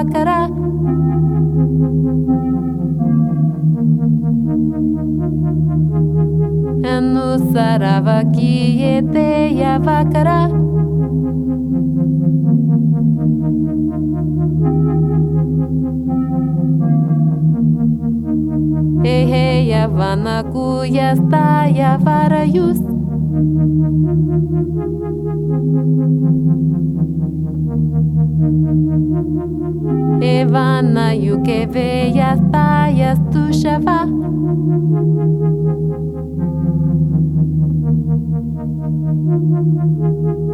Sacará. Anu sarava ki ete vacara, Ehe yavana kuyasta yavarayus. Thank you. Evana yukeveya staya stushava.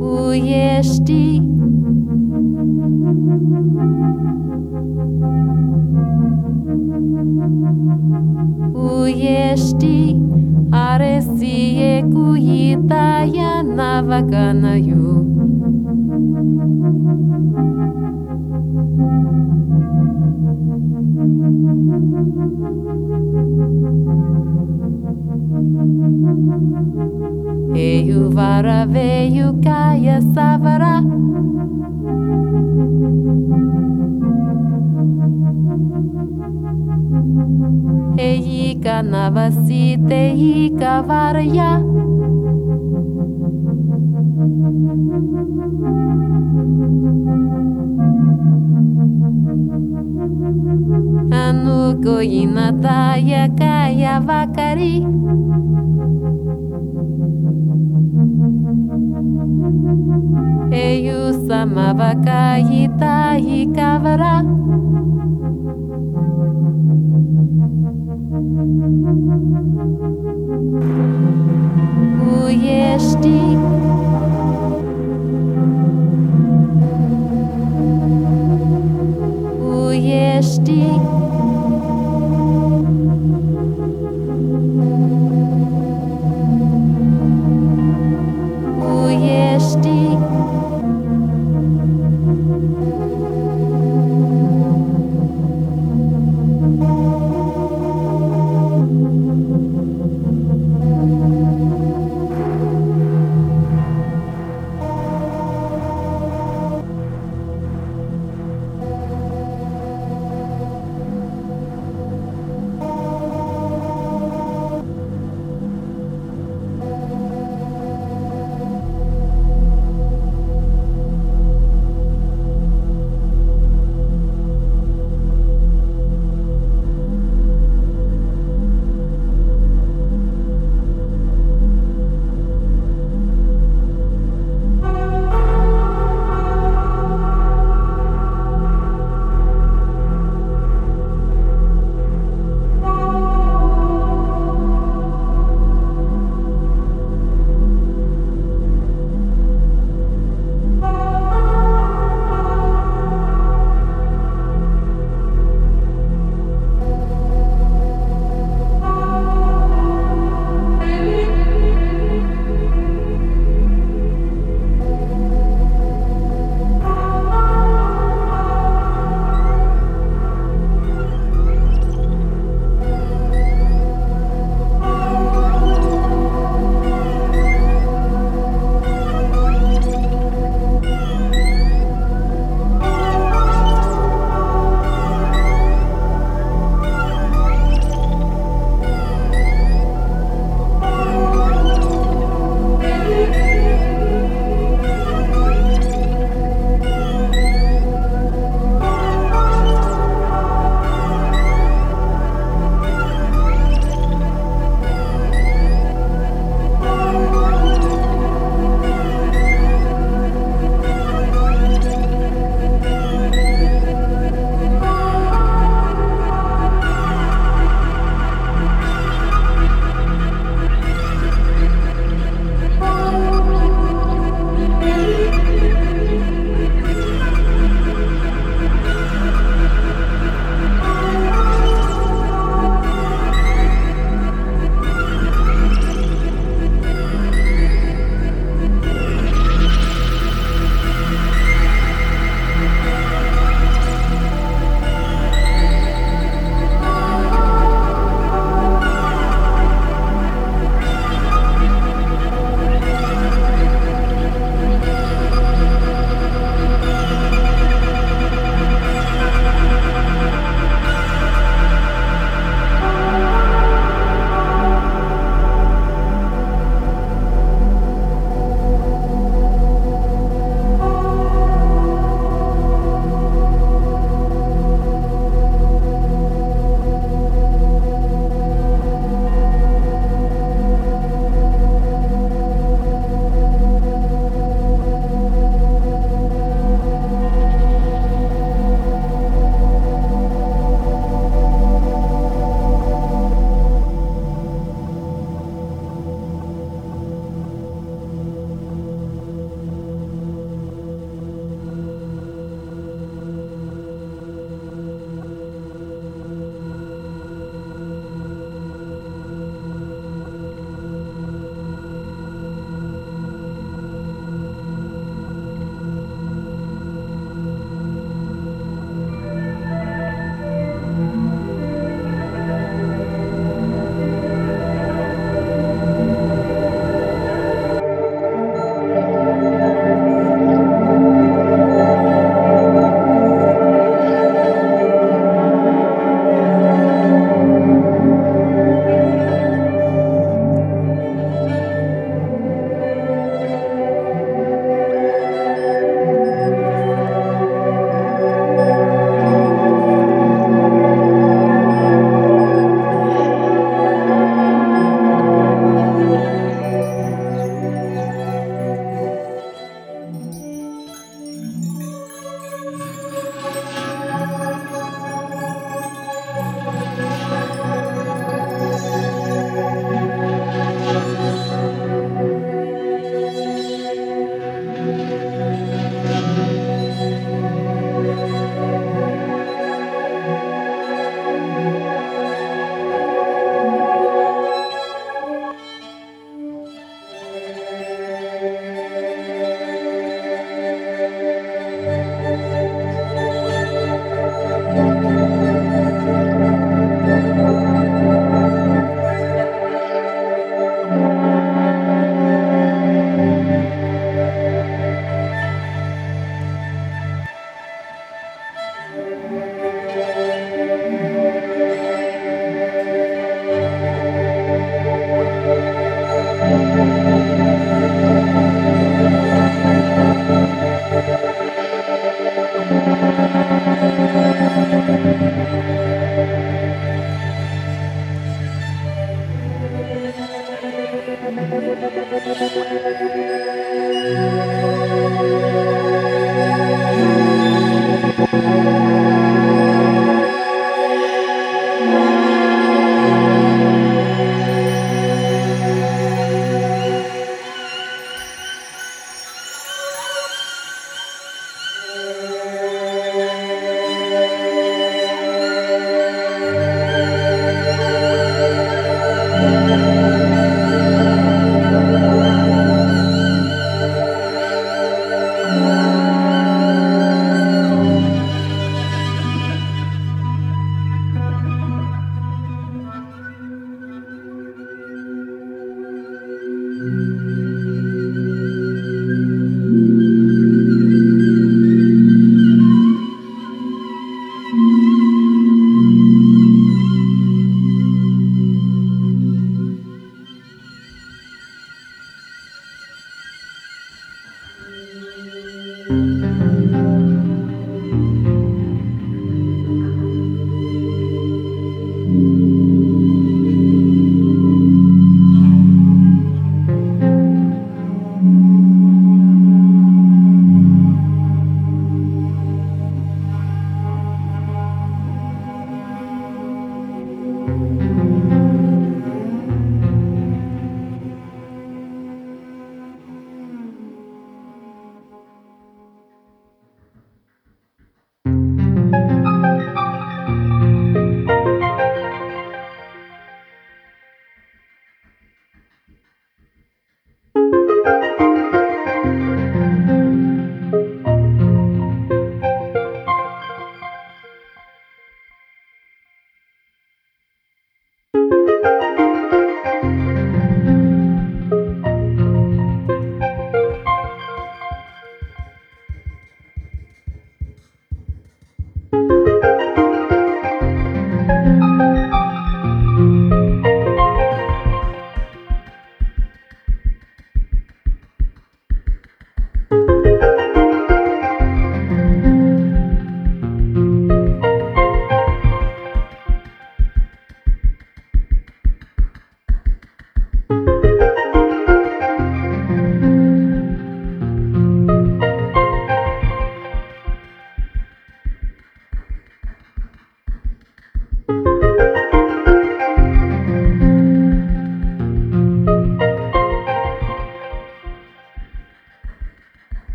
Uyeshti. Uyeshti. Aresiye kuyita ya navakanayu. Vara veyu kaya savara. Eyi kanavasite i kavarya. Anuko inataya kaya vakari. Eyu samavakayita i kavara. Uyeshti. Uyeshti. Uyeshti.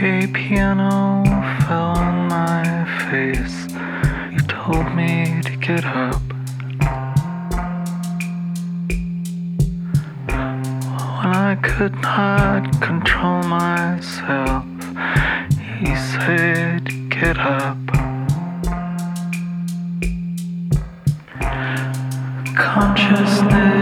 A piano fell on my face. You told me to get up. When I could not control myself, he said, Get up. Consciousness.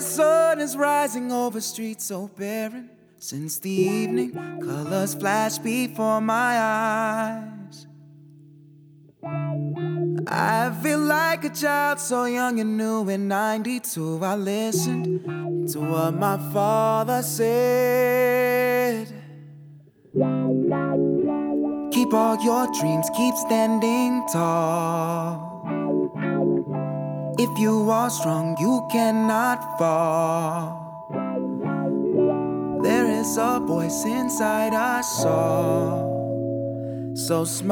The sun is rising over streets so barren. Since the evening, colors flash before my eyes. I feel like a child so young and new in 92. I listened to what my father said. Keep all your dreams, keep standing tall. If you are strong, you cannot fall. There is a voice inside us soul. So smile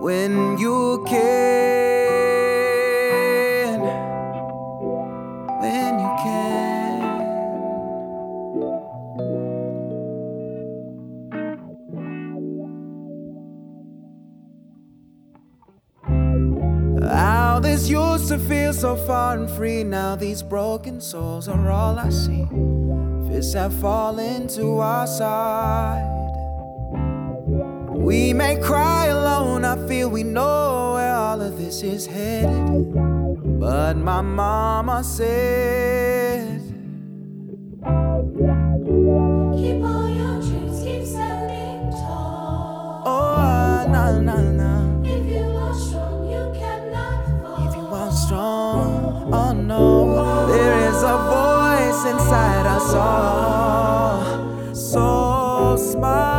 when you can. This used to feel so far and free. Now these broken souls are all I see. Fists have fallen to our side. We may cry alone. I feel we know where all of this is headed. But my mama said. Keep all your dreams, keep standing tall. Oh, ah, nah, nah, nah. Oh there is a voice inside us all. So smile.